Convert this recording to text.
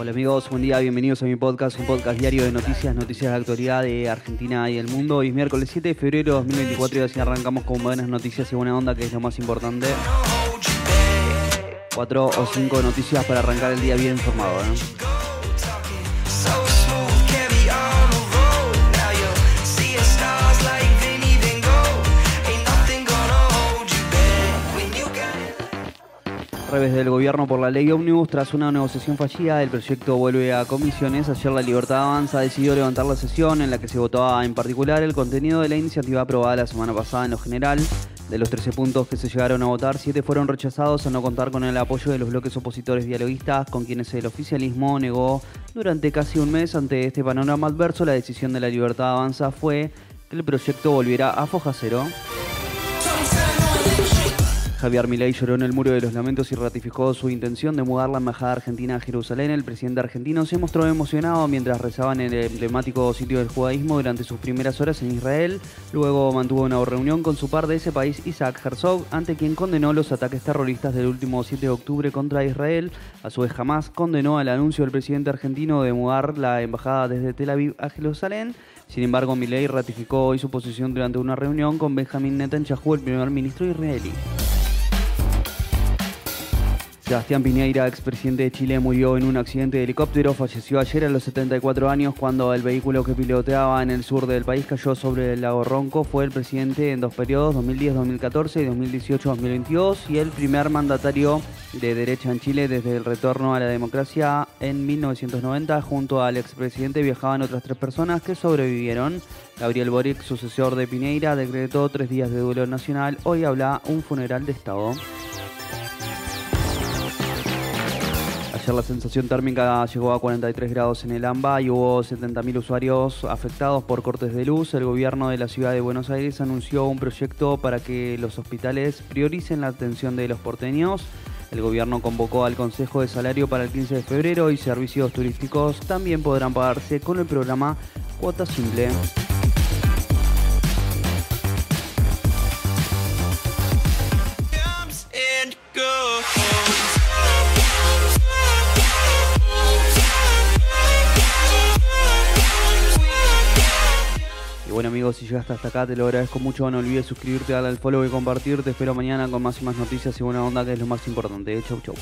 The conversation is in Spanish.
Hola amigos, buen día, bienvenidos a mi podcast, un podcast diario de noticias, noticias de actualidad de Argentina y del mundo. Hoy es miércoles 7 de febrero de 2024 y así arrancamos con buenas noticias y buena onda, que es lo más importante. Cuatro o cinco noticias para arrancar el día bien informado. ¿eh? Revés del gobierno por la ley Omnibus, tras una negociación fallida, el proyecto vuelve a comisiones. Ayer la Libertad Avanza decidió levantar la sesión en la que se votaba en particular el contenido de la iniciativa aprobada la semana pasada en lo general. De los 13 puntos que se llegaron a votar, 7 fueron rechazados a no contar con el apoyo de los bloques opositores dialoguistas, con quienes el oficialismo negó durante casi un mes. Ante este panorama adverso, la decisión de la Libertad Avanza fue que el proyecto volviera a foja cero. Javier Milei lloró en el muro de los lamentos y ratificó su intención de mudar la embajada argentina a Jerusalén. El presidente argentino se mostró emocionado mientras rezaba en el emblemático sitio del judaísmo durante sus primeras horas en Israel. Luego mantuvo una reunión con su par de ese país, Isaac Herzog, ante quien condenó los ataques terroristas del último 7 de octubre contra Israel. A su vez, jamás condenó el anuncio del presidente argentino de mudar la embajada desde Tel Aviv a Jerusalén. Sin embargo, Milei ratificó hoy su posición durante una reunión con Benjamin Netanyahu, el primer ministro israelí. Sebastián Piñeira, expresidente de Chile, murió en un accidente de helicóptero. Falleció ayer a los 74 años cuando el vehículo que piloteaba en el sur del país cayó sobre el lago Ronco. Fue el presidente en dos periodos, 2010-2014 y 2018-2022, y el primer mandatario de derecha en Chile desde el retorno a la democracia en 1990. Junto al expresidente viajaban otras tres personas que sobrevivieron. Gabriel Boric, sucesor de Piñeira, decretó tres días de duelo nacional. Hoy habla un funeral de Estado. La sensación térmica llegó a 43 grados en el AMBA y hubo 70.000 usuarios afectados por cortes de luz. El gobierno de la ciudad de Buenos Aires anunció un proyecto para que los hospitales prioricen la atención de los porteños. El gobierno convocó al Consejo de Salario para el 15 de febrero y servicios turísticos también podrán pagarse con el programa Cuota Simple. Bueno amigos, si llegaste hasta acá te lo agradezco mucho. No olvides suscribirte, darle al follow y compartir. Te espero mañana con más y más noticias y buena onda que es lo más importante. Chau chau.